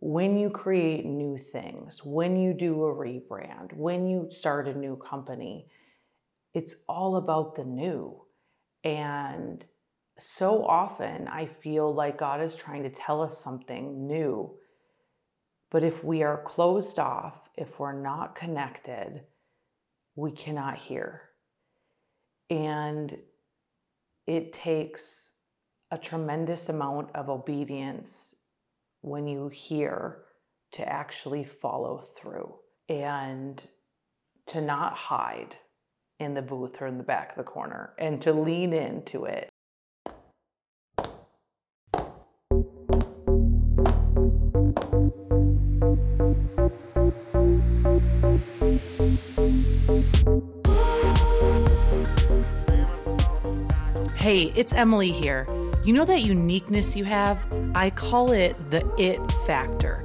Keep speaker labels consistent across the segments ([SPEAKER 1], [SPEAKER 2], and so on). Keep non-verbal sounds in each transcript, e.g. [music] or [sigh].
[SPEAKER 1] when you create new things, when you do a rebrand, when you start a new company, it's all about the new. And so often I feel like God is trying to tell us something new. But if we are closed off, if we're not connected, we cannot hear. And it takes a tremendous amount of obedience when you hear to actually follow through and to not hide in the booth or in the back of the corner and to lean into it. Hey, it's Emily here. You know that uniqueness you have? I call it the it factor.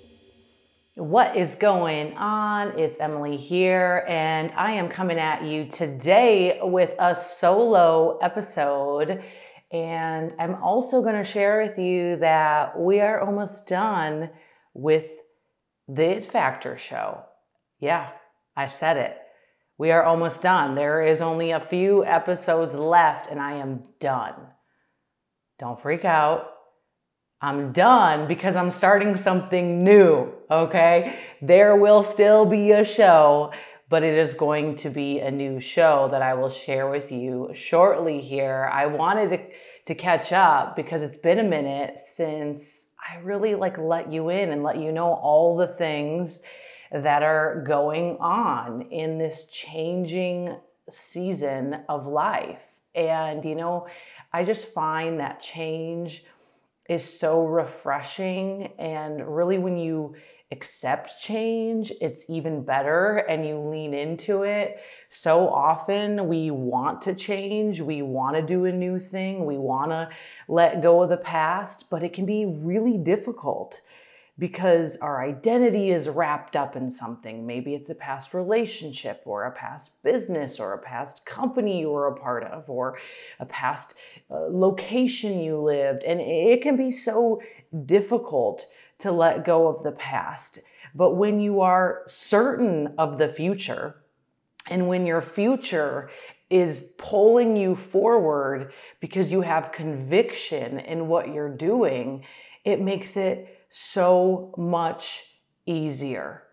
[SPEAKER 1] What is going on? It's Emily here, and I am coming at you today with a solo episode. And I'm also going to share with you that we are almost done with the It Factor show. Yeah, I said it. We are almost done. There is only a few episodes left, and I am done. Don't freak out. I'm done because I'm starting something new, okay? There will still be a show, but it is going to be a new show that I will share with you shortly here. I wanted to, to catch up because it's been a minute since I really like let you in and let you know all the things that are going on in this changing season of life. And you know, I just find that change is so refreshing. And really, when you accept change, it's even better and you lean into it. So often we want to change, we want to do a new thing, we want to let go of the past, but it can be really difficult because our identity is wrapped up in something. Maybe it's a past relationship or a past business or a past company you were a part of or a past uh, location you lived. And it can be so difficult to let go of the past. But when you are certain of the future, and when your future is pulling you forward because you have conviction in what you're doing, it makes it so much easier.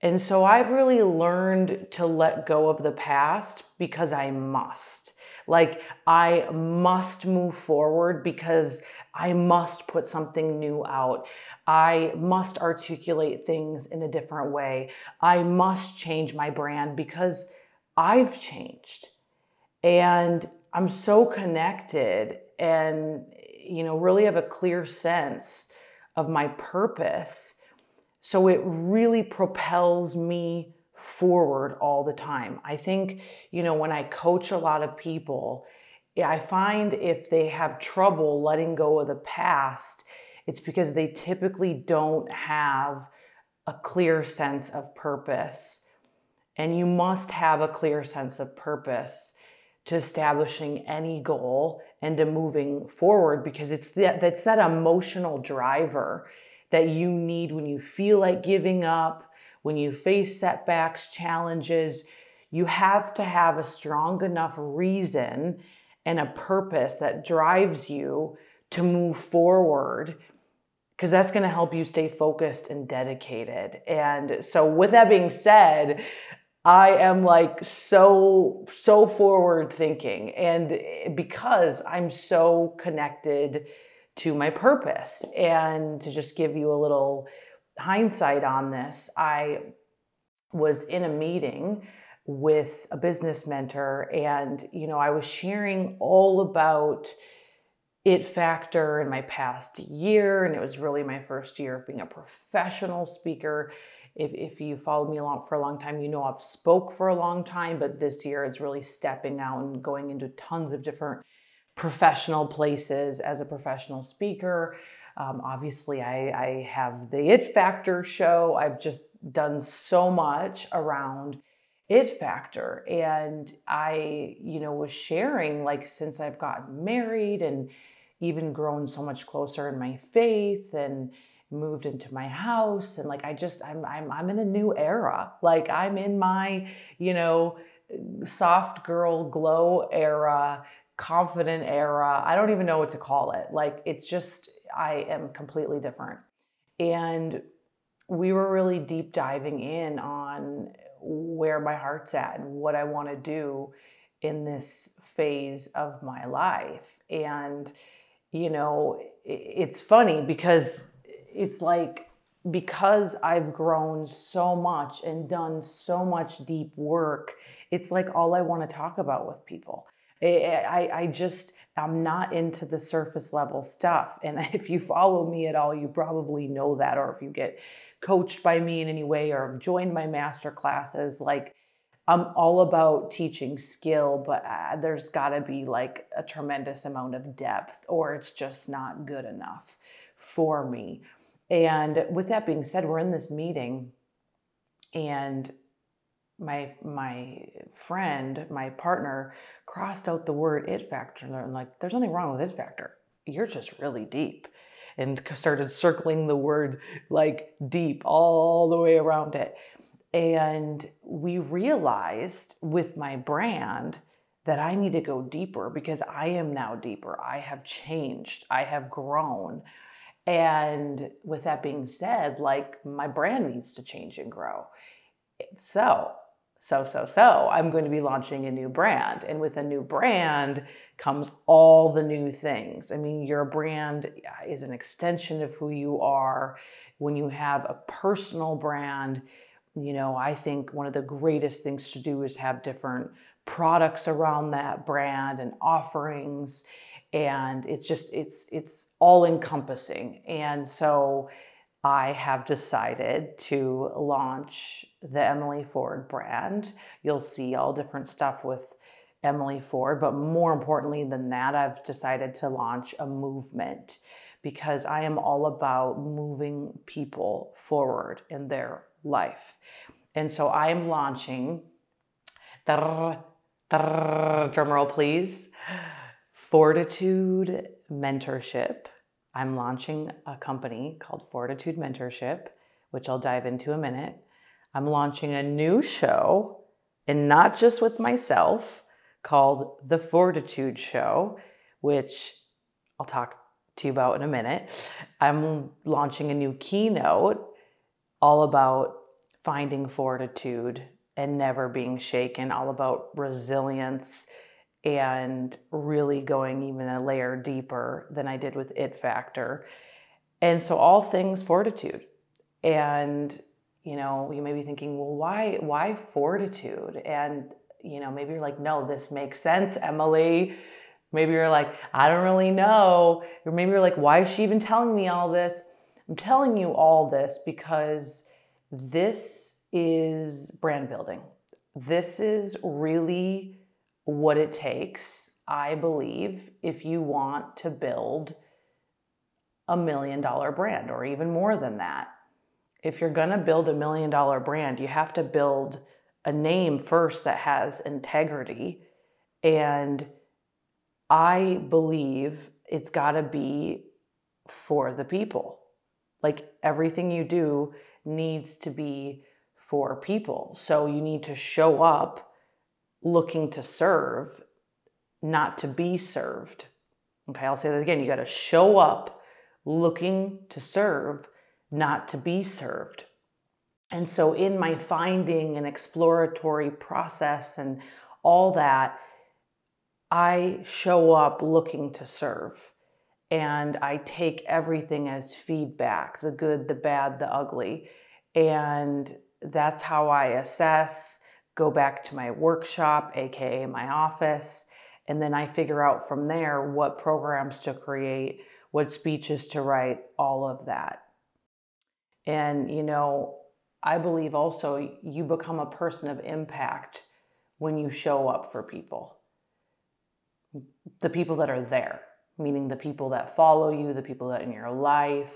[SPEAKER 1] And so I've really learned to let go of the past because I must. Like, I must move forward because I must put something new out. I must articulate things in a different way. I must change my brand because I've changed. And I'm so connected and, you know, really have a clear sense of my purpose. So it really propels me forward all the time. I think, you know, when I coach a lot of people, I find if they have trouble letting go of the past, it's because they typically don't have a clear sense of purpose. And you must have a clear sense of purpose to establishing any goal and to moving forward because it's that that's that emotional driver that you need when you feel like giving up, when you face setbacks, challenges. You have to have a strong enough reason and a purpose that drives you to move forward because that's going to help you stay focused and dedicated. And so, with that being said, I am like so, so forward thinking. And eh, because I'm so connected to my purpose. And to just give you a little hindsight on this, I was in a meeting with a business mentor and you know I was sharing all about it factor in my past year and it was really my first year of being a professional speaker if, if you followed me along for a long time, you know I've spoke for a long time, but this year it's really stepping out and going into tons of different professional places as a professional speaker. Um, obviously, I, I have the It Factor show. I've just done so much around It Factor. And I, you know, was sharing like since I've gotten married and even grown so much closer in my faith and moved into my house and like I just I'm I'm I'm in a new era. Like I'm in my, you know, soft girl glow era, confident era. I don't even know what to call it. Like it's just I am completely different. And we were really deep diving in on where my heart's at and what I want to do in this phase of my life. And you know, it's funny because it's like because I've grown so much and done so much deep work, it's like all I want to talk about with people. I, I, just, I'm not into the surface level stuff. And [laughs] if you follow me at all, you probably know that. Or if you get coached by me in any way or joined my master classes, like I'm all about teaching skill, but uh, there's got to be like a tremendous amount of depth, or it's just not good enough for me. And with that being said, we're in this meeting and my my friend, my partner crossed out the word it factor and I'm like there's nothing wrong with it factor. You're just really deep. And started circling the word like deep all the way around it. And we realized with my brand that I need to go deeper because I am now deeper. I have changed. I have grown. And with that being said, like my brand needs to change and grow. So, so, so, so, I'm going to be launching a new brand. And with a new brand comes all the new things. I mean, your brand is an extension of who you are. When you have a personal brand, you know, I think one of the greatest things to do is have different products around that brand and offerings and it's just it's it's all encompassing and so i have decided to launch the emily ford brand. You'll see all different stuff with emily ford but more importantly than that i've decided to launch a movement because i am all about moving people forward in their life. And so i am launching drum roll please Fortitude Mentorship. I'm launching a company called Fortitude Mentorship, which I'll dive into in a minute. I'm launching a new show, and not just with myself, called The Fortitude Show, which I'll talk to you about in a minute. I'm launching a new keynote all about finding fortitude and never being shaken, all about resilience and really going even a layer deeper than I did with It Factor. And so all things fortitude. And you know, you may be thinking, well, why why fortitude? And you know, maybe you're like, no, this makes sense, Emily. Maybe you're like, I don't really know. Or maybe you're like, why is she even telling me all this? I'm telling you all this because this is brand building. This is really what it takes, I believe, if you want to build a million dollar brand or even more than that. If you're going to build a million dollar brand, you have to build a name first that has integrity. And I believe it's got to be for the people. Like everything you do needs to be for people. So you need to show up looking to serve, not to be served. Okay, I'll say that again. You got to show up looking to serve, not to be served. And so, in my finding and exploratory process and all that, I show up looking to serve. And I take everything as feedback the good, the bad, the ugly. And that's how I assess go back to my workshop, aka my office, and then I figure out from there what programs to create, what speeches to write, all of that. And, you know, I believe also you become a person of impact when you show up for people. The people that are there, meaning the people that follow you, the people that in your life,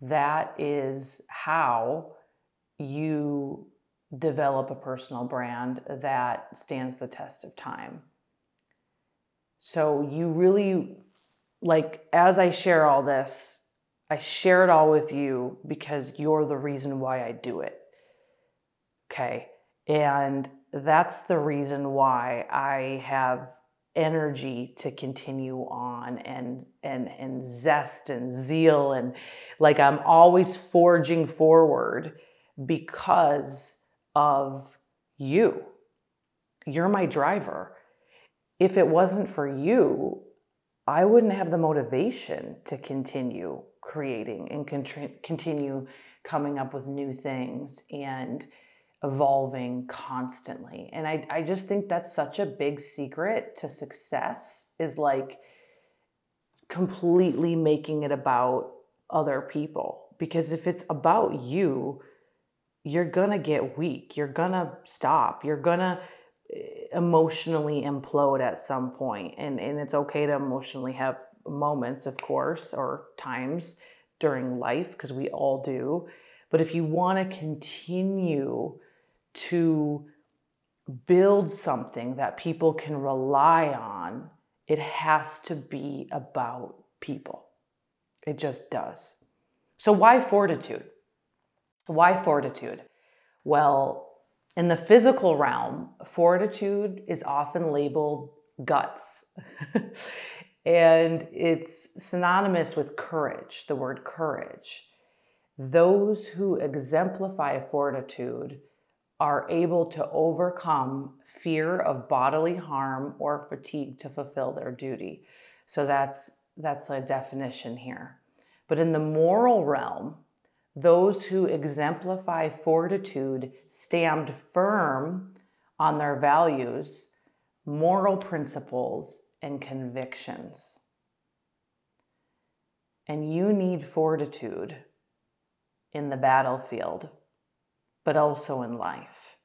[SPEAKER 1] that is how you develop a personal brand that stands the test of time. So you really like as I share all this, I share it all with you because you're the reason why I do it. Okay? And that's the reason why I have energy to continue on and and and zest and zeal and like I'm always forging forward because of you. You're my driver. If it wasn't for you, I wouldn't have the motivation to continue creating and continue coming up with new things and evolving constantly. And I, I just think that's such a big secret to success is like completely making it about other people. Because if it's about you, you're gonna get weak, you're gonna stop, you're gonna eh, emotionally implode at some point. And, and it's okay to emotionally have moments, of course, or times during life, because we all do. But if you wanna continue to build something that people can rely on, it has to be about people. It just does. So, why fortitude? Why fortitude? Well, in the physical realm, fortitude is often labeled guts. [laughs] and it's synonymous with courage, the word courage. Those who exemplify fortitude are able to overcome fear of bodily harm or fatigue to fulfill their duty. So that's that's a definition here. But in the moral realm, those who exemplify fortitude stand firm on their values, moral principles, and convictions. And you need fortitude in the battlefield but also in life.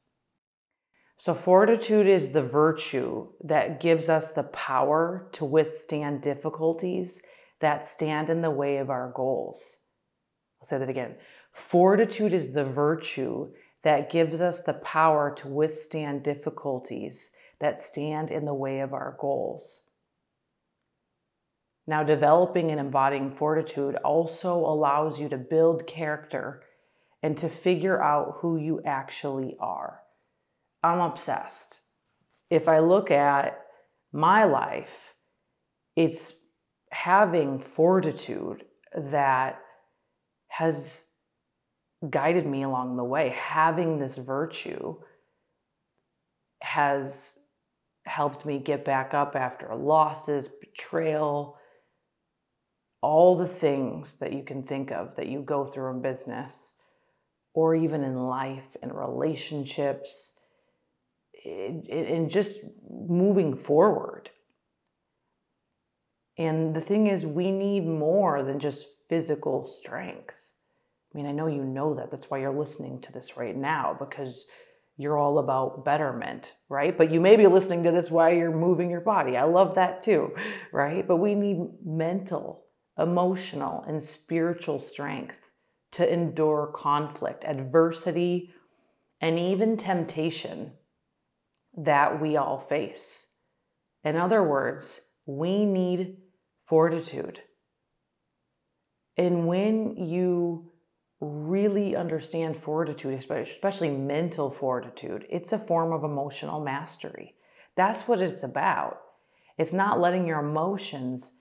[SPEAKER 1] So, fortitude is the virtue that gives us the power to withstand difficulties that stand in the way of our goals. I'll say that again. Fortitude is the virtue that gives us the power to withstand difficulties that stand in the way of our goals. Now, developing and embodying fortitude also allows you to build character and to figure out who you actually are. I'm obsessed. If I look at my life, it's having fortitude that has guided me along the way. Having this virtue has helped me get back up after losses, betrayal, all the things that you can think of that you go through in business or even in life and relationships and just moving forward. And the thing is, we need more than just physical strength. I mean, I know you know that. That's why you're listening to this right now because you're all about betterment, right? But you may be listening to this while you're moving your body. I love that too, right? But we need mental, emotional, and spiritual strength to endure conflict, adversity, and even temptation that we all face. In other words, we need fortitude. And when you really understand fortitude, especially mental fortitude, it's a form of emotional mastery. That's what it's about. It's not letting your emotions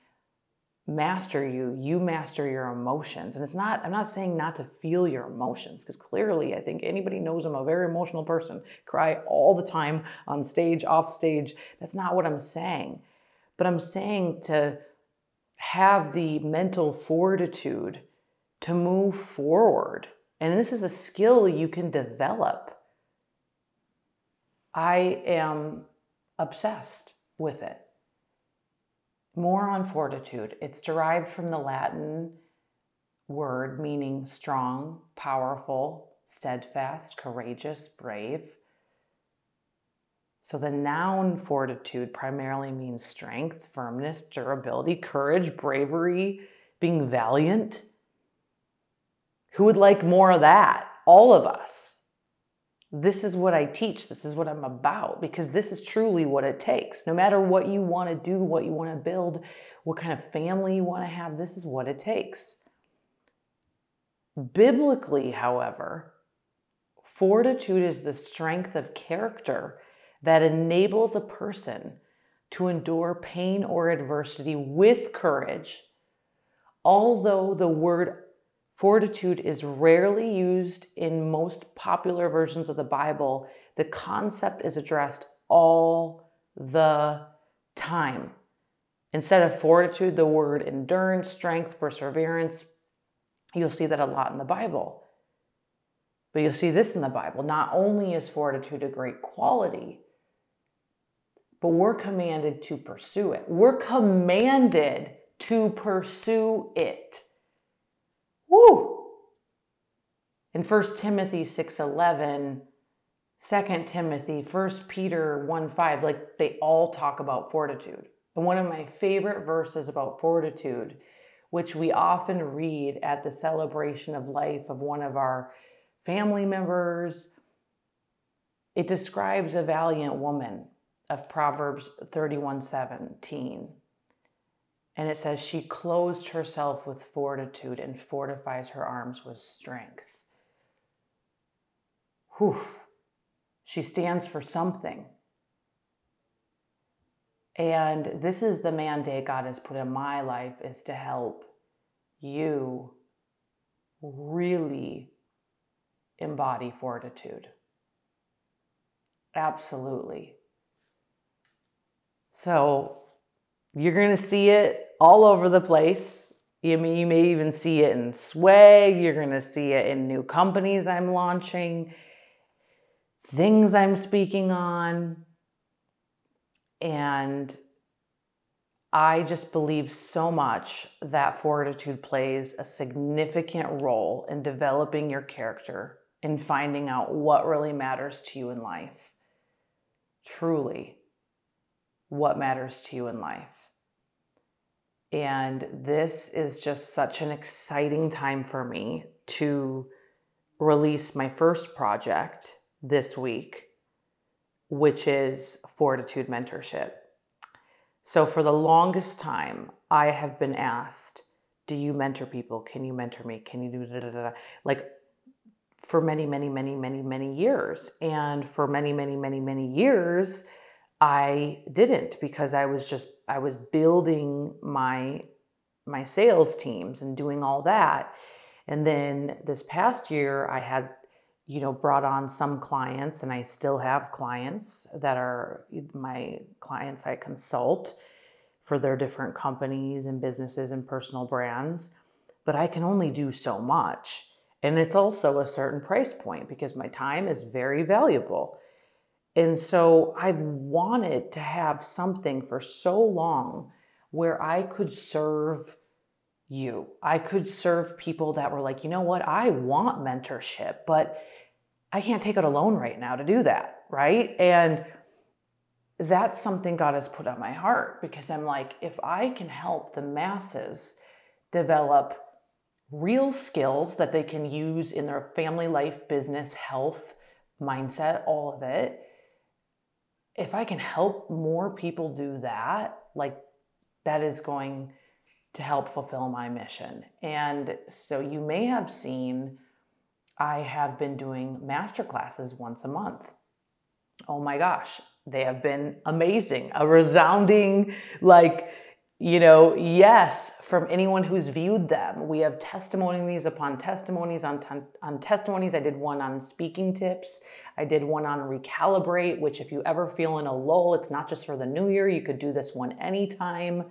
[SPEAKER 1] master you, you master your emotions. And it's not, I'm not saying not to feel your emotions, because clearly I think anybody knows I'm a very emotional person, cry all the time on stage, off stage. That's not what I'm saying. But I'm saying to have the mental fortitude to move forward. And this is a skill you can develop. I am obsessed with it more on fortitude. It's derived from the Latin word meaning strong, powerful, steadfast, courageous, brave. So the noun fortitude primarily means strength, firmness, durability, courage, bravery, being valiant. Who would like more of that? All of us. This is what I teach. This is what I'm about because this is truly what it takes. No matter what you want to do, what you want to build, what kind of family you want to have, this is what it takes. Biblically, however, fortitude is the strength of character that enables a person to endure pain or adversity with courage. Although the word fortitude is rarely used in most popular versions of the Bible, the concept is addressed all the time. Instead of fortitude, the word endurance, strength, perseverance, you'll see that a lot in the Bible. But you'll see this in the Bible. Not only is fortitude a great quality, but we're commanded to pursue it. We're commanded to pursue it. Woo! In 1 Timothy 6:11, 2 Timothy, 1 Peter 1 5, like they all talk about fortitude. And one of my favorite verses about fortitude, which we often read at the celebration of life of one of our family members, it describes a valiant woman of Proverbs 31 17. And it says, She clothed herself with fortitude and fortifies her arms with strength. Whew. She stands for something. And this is the mandate God has put in my life is to help you really embody fortitude. Absolutely. So you're going to see it all over the place. You mean you may even see it in swag. You're going to see it in new companies I'm launching, things I'm speaking on. And I just believe so much that fortitude plays a significant role in developing your character and finding out what really matters to you in life. Truly what matters to you in life. And this is just such an exciting time for me to release my first project this week, which is Fortitude Mentorship. So, for the longest time, I have been asked, Do you mentor people? Can you mentor me? Can you do da da da? Like, for many, many, many, many, many years. And for many, many, many, many years, I didn't because I was just I was building my my sales teams and doing all that. And then this past year I had you know brought on some clients and I still have clients that are my clients I consult for their different companies and businesses and personal brands, but I can only do so much. And it's also a certain price point because my time is very valuable. And so I've wanted to have something for so long where I could serve you. I could serve people that were like, you know what, I want mentorship, but I can't take it alone right now to do that, right? And that's something God has put on my heart because I'm like, if I can help the masses develop real skills that they can use in their family life, business, health, mindset, all of it, if I can help more people do that, like that is going to help fulfill my mission. And so you may have seen I have been doing master classes once a month. Oh my gosh, they have been amazing. A resounding like you know, yes, from anyone who's viewed them. We have testimonies upon testimonies on, on testimonies. I did one on speaking tips. I did one on recalibrate, which if you ever feel in a lull, it's not just for the new year. You could do this one anytime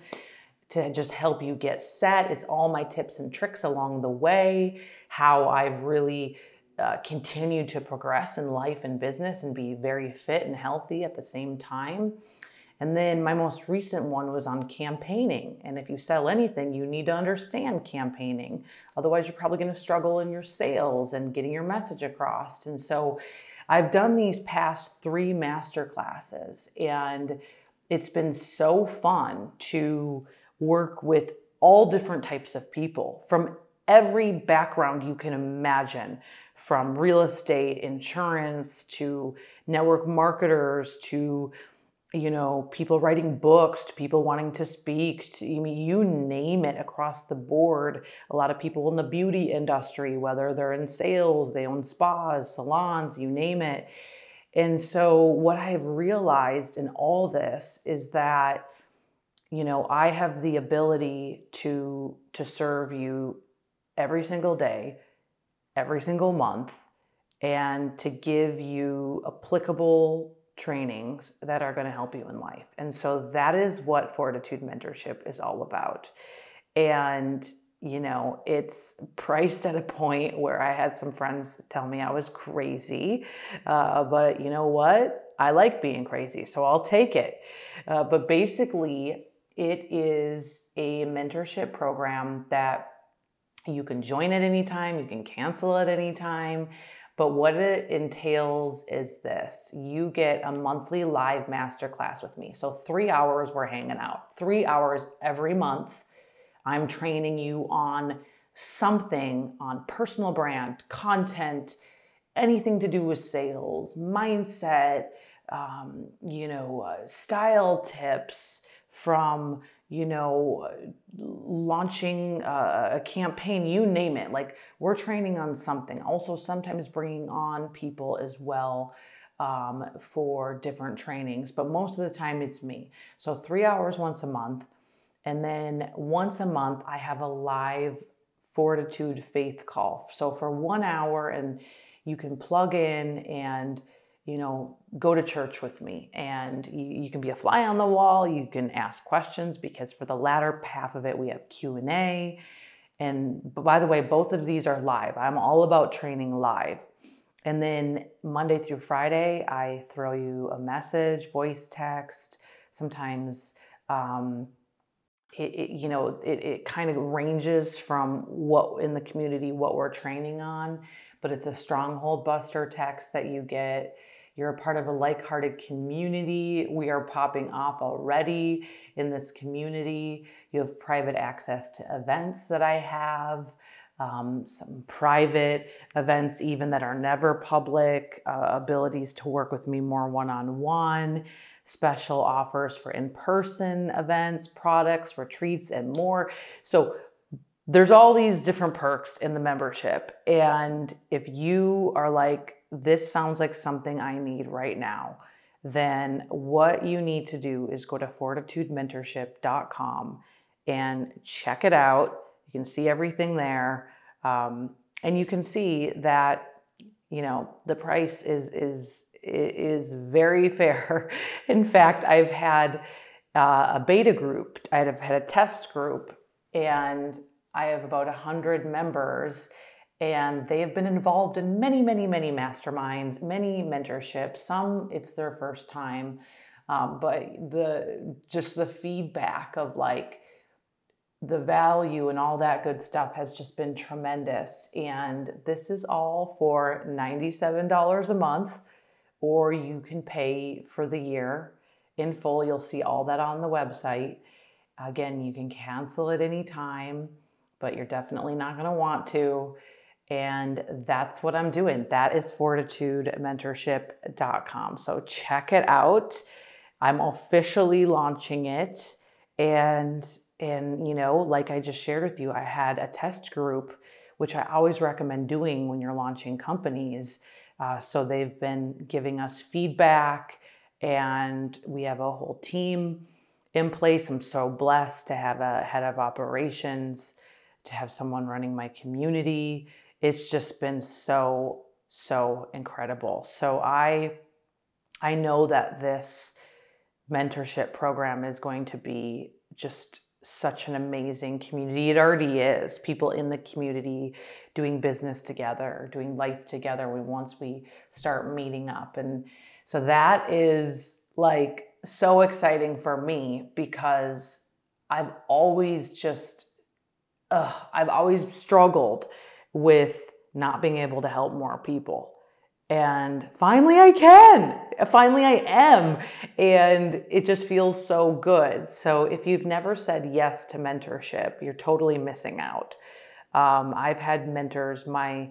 [SPEAKER 1] to just help you get set. It's all my tips and tricks along the way, how I've really uh, continued to progress in life and business and be very fit and healthy at the same time. And then my most recent one was on campaigning. And if you sell anything, you need to understand campaigning. Otherwise, you're probably going to struggle in your sales and getting your message across. And so I've done these past three master classes, and it's been so fun to work with all different types of people from every background you can imagine from real estate, insurance to network marketers to you know, people writing books to people wanting to speak, to, I mean, you name it across the board. A lot of people in the beauty industry, whether they're in sales, they own spas, salons, you name it. And so, what I've realized in all this is that, you know, I have the ability to to serve you every single day, every single month, and to give you applicable trainings that are going to help you in life. And so that is what Fortitude Mentorship is all about. And, you know, it's priced at a point where I had some friends tell me I was crazy. Uh, but you know what? I like being crazy, so I'll take it. Uh, but basically, it is a mentorship program that you can join at any time, you can cancel at any time. But what it entails is this you get a monthly live masterclass with me. So, three hours we're hanging out, three hours every month. I'm training you on something on personal brand, content, anything to do with sales, mindset, um, you know, uh, style tips from you know, launching a, campaign, you name it. Like we're training on something. Also, sometimes bringing on people as well um, for different trainings, but most of the time it's me. So, three hours once a month. And then once a month, I have a live fortitude faith call. So, for one hour, and you can plug in and you know, go to church with me. And you, you, can be a fly on the wall. You can ask questions because for the latter half of it, we have Q and A. And by the way, both of these are live. I'm all about training live. And then Monday through Friday, I throw you a message, voice text. Sometimes, um, it, it, you know, it, it kind of ranges from what in the community, what we're training on, but it's a stronghold buster text that you get you're a part of a like hearted community. We are popping off already in this community. You have private access to events that I have. Um, some private events, even that are never public, uh, abilities to work with me more one on one, special offers for in person events, products, retreats, and more. So, there's all these different perks in the membership. And if you are like, this sounds like something I need right now, then what you need to do is go to fortitudementorship.com and check it out. You can see everything there. Um, and you can see that you know the price is is is very [laughs] fair. In fact, I've had uh, a beta group. I've had a test group, and I have about a hundred members, and they have been involved in many, many, many masterminds, many mentorships. Some it's their first time, um, but the just the feedback of like the value and all that good stuff has just been tremendous. And this is all for $97 a month, or you can pay for the year in full. You'll see all that on the website. Again, you can cancel at any time, but you're definitely not going to want to. And that's what I'm doing. That is fortitudementorship.com. So check it out. I'm officially launching it. And and you know, like I just shared with you, I had a test group, which I always recommend doing when you're launching companies. Uh, so they've been giving us feedback, and we have a whole team in place. I'm so blessed to have a head of operations, to have someone running my community it's just been so so incredible. So I I know that this mentorship program is going to be just such an amazing community. It already is. People in the community doing business together, doing life together. Once we start meeting up, and so that is like so exciting for me because I've always just, uh, I've always struggled with not being able to help more people. And finally, I can. Finally, I am. And it just feels so good. So, if you've never said yes to mentorship, you're totally missing out. Um, I've had mentors my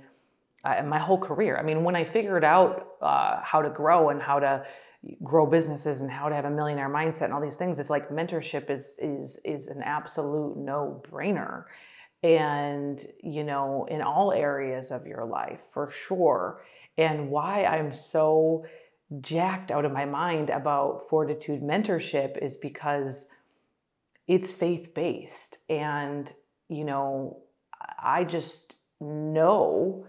[SPEAKER 1] uh, my whole career. I mean, when I figured out uh, how to grow and how to grow businesses and how to have a millionaire mindset and all these things, it's like mentorship is is is an absolute no brainer. And you know, in all areas of your life, for sure and why I'm so jacked out of my mind about fortitude mentorship is because it's faith based. And, you know, I just know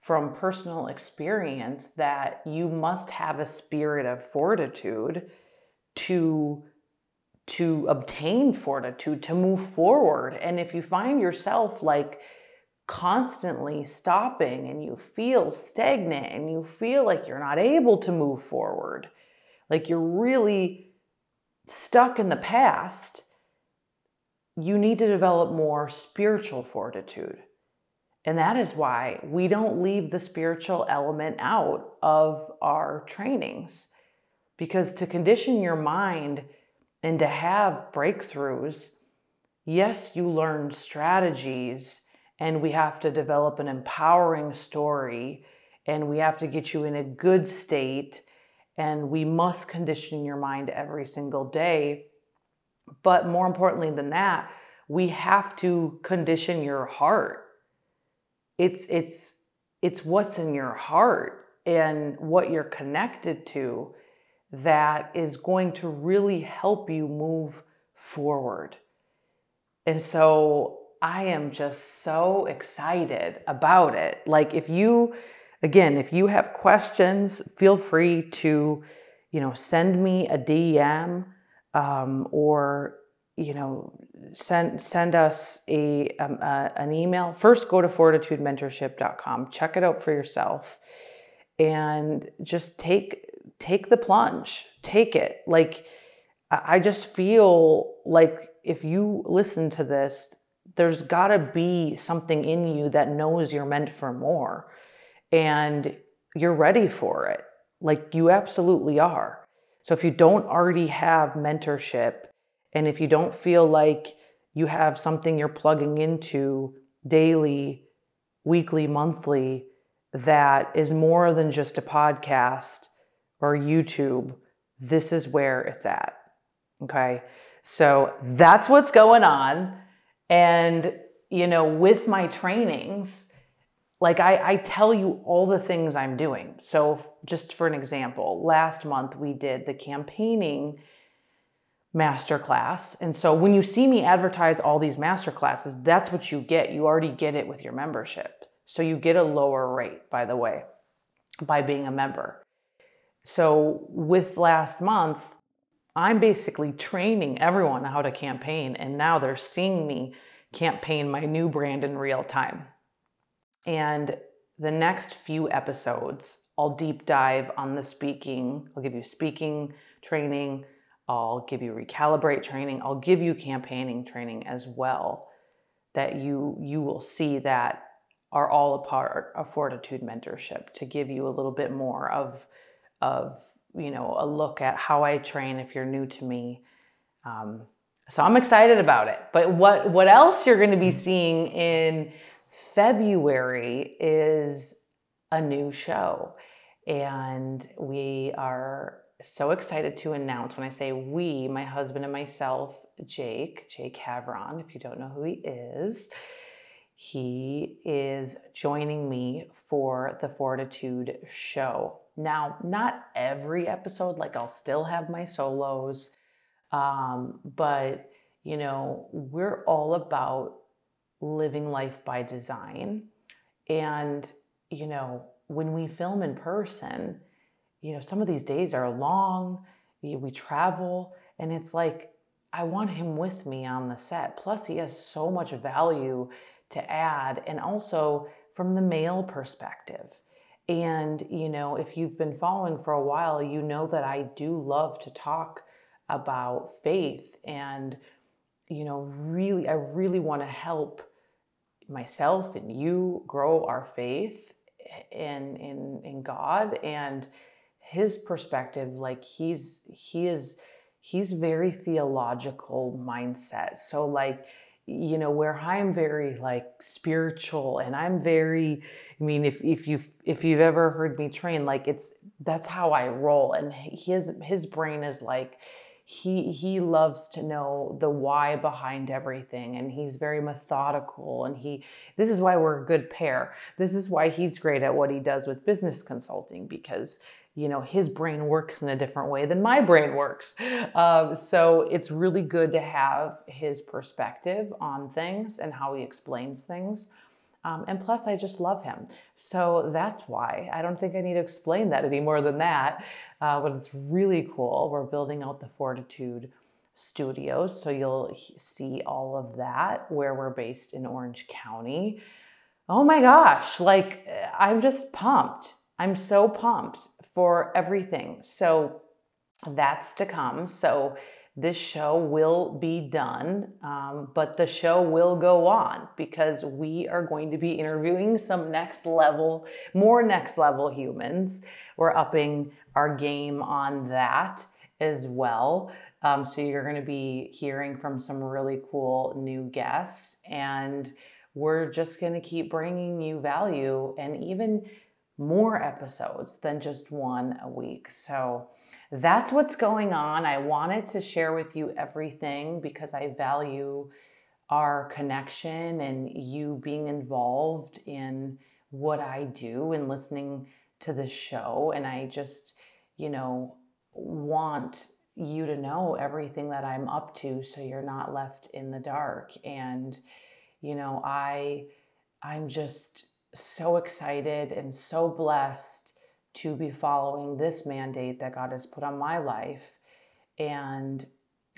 [SPEAKER 1] from personal experience that you must have a spirit of fortitude to to obtain fortitude to move forward and if you find yourself like constantly stopping and you feel stagnant and you feel like you're not able to move forward, like you're really stuck in the past, you need to develop more spiritual fortitude. And that is why we don't leave the spiritual element out of our trainings. Because to condition your mind and to have breakthroughs, yes, you learn strategies and we have to develop an empowering story and we have to get you in a good state and we must condition your mind every single day. But more importantly than that we have to condition your heart. It's it's it's what's in your heart and what you're connected to that is going to really help you move forward and so I am just so excited about it. Like if you again, if you have questions, feel free to, you know, send me a DM um, or you know send send us a, um, an email. First, go to fortitudementorship.com. Check it out for yourself, and just take take the plunge. Take it. Like I just feel like if you listen to this there's got to be something in you that knows you're meant for more and you're ready for it. Like you absolutely are. So if you don't already have mentorship and if you don't feel like you have something you're plugging into daily, weekly, monthly that is more than just a podcast or YouTube, this is where it's at. Okay. So that's what's going on. And, you know, with my trainings, like I, I tell you all the things I'm doing. So, just for an example, last month we did the campaigning masterclass. And so, when you see me advertise all these masterclasses, that's what you get. You already get it with your membership. So, you get a lower rate, by the way, by being a member. So, with last month, I'm basically training everyone how to campaign, and now they're seeing me campaign my new brand in real time. And the next few episodes, I'll deep dive on the speaking. I'll give you speaking training, I'll give you recalibrate training, I'll give you campaigning training as well that you you will see that are all a part of fortitude mentorship to give you a little bit more of of you know, a look at how I train if you're new to me. Um, so I'm excited about it. But what what else you're going to be seeing in February is a new show. And we are so excited to announce when I say we, my husband and myself, Jake, Jake Havron, if you don't know who he is, he is joining me for the Fortitude show. Now, not every episode, like I'll still have my solos, um, but you know, we're all about living life by design. And, you know, when we film in person, you know, some of these days are long, we travel, and it's like, I want him with me on the set. Plus, he has so much value to add, and also from the male perspective and, you know, if you've been following for a while, you know that I do love to talk about faith and you know really i really want to help myself and you grow our faith in in in god and his perspective like he's he is he's very theological mindset. So like you know where i'm very like spiritual and i'm very i mean if if you if you've ever heard me train like it's that's how i roll. And his his brain is like he he loves to know the why behind everything and he's very methodical and he this is why we're a good pair. This is why he's great at what he does with business consulting because you know his brain works in a different way than my brain works. Um, so it's really good to have his perspective on things and how he explains things. Um, and plus i just love him. So that's why. I don't think i need to explain that any more than that. Uh, but it's really cool. We're building out the fortitude studios so you'll see all of that where we're based in orange county. Oh my gosh like i'm just pumped I'm so pumped for everything. So that's to come. So this show will be done, um, but the show will go on because we are going to be interviewing some next level, more next level humans. We're upping our game on that as well. Um, so you're going to be hearing from some really cool new guests, and we're just going to keep bringing you value and even more episodes than just one a week. So that's what's going on. I wanted to share with you everything because I value our connection and you being involved in what I do and listening to the show. And I just, you know, want you to know everything that I'm up to so you're not left in the dark. And, you know, I I'm just so excited and so blessed to be following this mandate that God has put on my life. And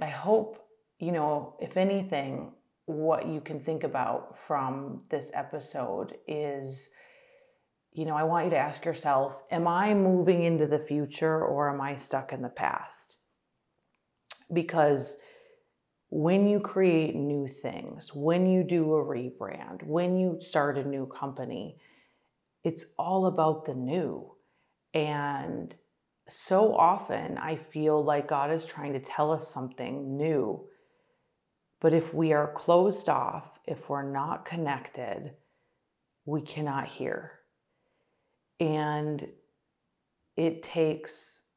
[SPEAKER 1] I hope, you know, if anything, what you can think about from this episode is, you know, I want you to ask yourself, am I moving into the future or am I stuck in the past? Because when you create new things, when you do a rebrand, when you start a new company, it's all about the new. And so often I feel like God is trying to tell us something new. But if we are closed off, if we're not connected, we cannot hear. And it takes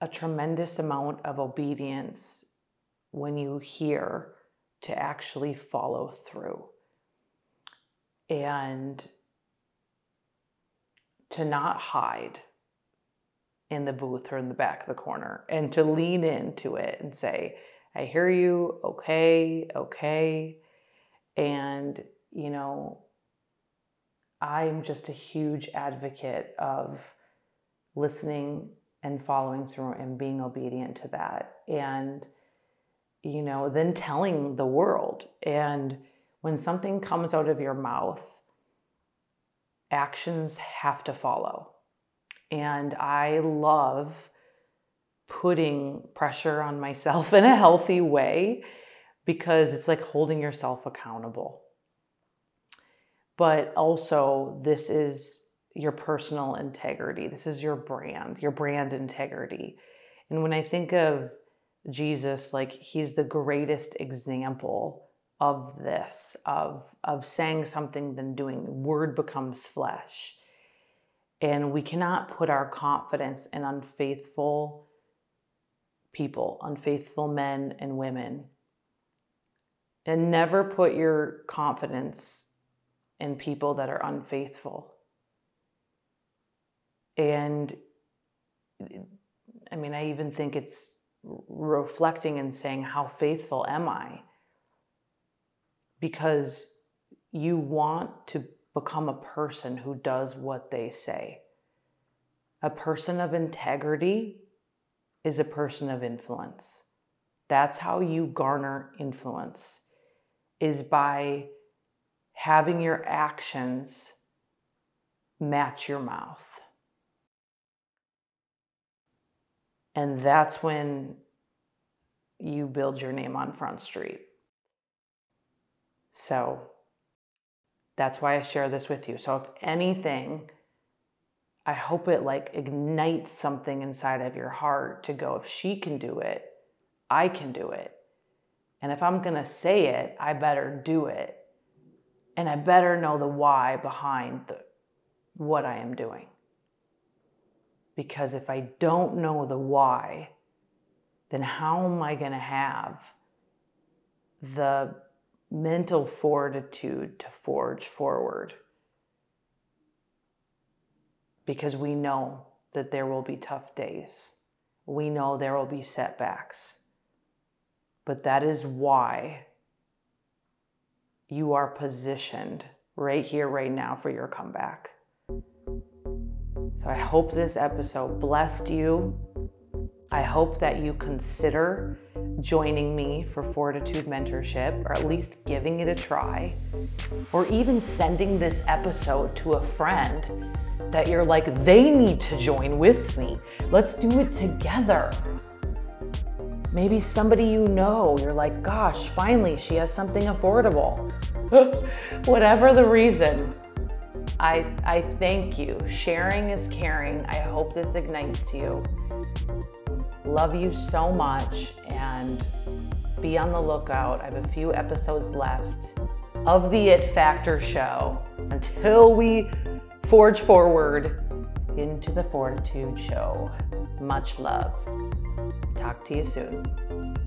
[SPEAKER 1] a tremendous amount of obedience when you hear to actually follow through and to not hide in the booth or in the back of the corner and to lean into it and say, I hear you, okay, okay. And, you know, I'm just a huge advocate of listening and following through and being obedient to that. And you know, then telling the world. And when something comes out of your mouth, actions have to follow. And I love putting pressure on myself [laughs] in a healthy way because it's like holding yourself accountable. But also, this is your personal integrity. This is your brand, your brand integrity. And when I think of Jesus, like he's the greatest example of this, of, of saying something than doing. Word becomes flesh. And we cannot put our confidence in unfaithful people, unfaithful men and women. And never put your confidence in people that are unfaithful. And I mean, I even think it's reflecting and saying, How faithful am I? Because you want to become a person who does what they say. A person of integrity is a person of influence. That's how you garner influence is by having your actions match your mouth. And that's when you build your name on Front Street. So that's why I share this with you. So if anything, I hope it like ignites something inside of your heart to go, if she can do it, I can do it. And if I'm going to say it, I better do it. And I better know the why behind the, what I am doing. Because if I don't know the why, then how am I going to have the mental fortitude to forge forward? Because we know that there will be tough days. We know there will be setbacks. But that is why you are positioned right here, right now for your comeback. So I hope this episode blessed you. I hope that you consider joining me for Fortitude Mentorship, or at least giving it a try, or even sending this episode to a friend that you're like, they need to join with me. Let's do it together. Maybe somebody you know, you're like, gosh, finally she has something affordable. [laughs] Whatever the reason, I, I thank you. Sharing is caring. I hope this ignites you. Love you so much and be on the lookout. I have a few episodes left of the It Factor show until we forge forward into the Fortitude show. Much love. Talk to you soon.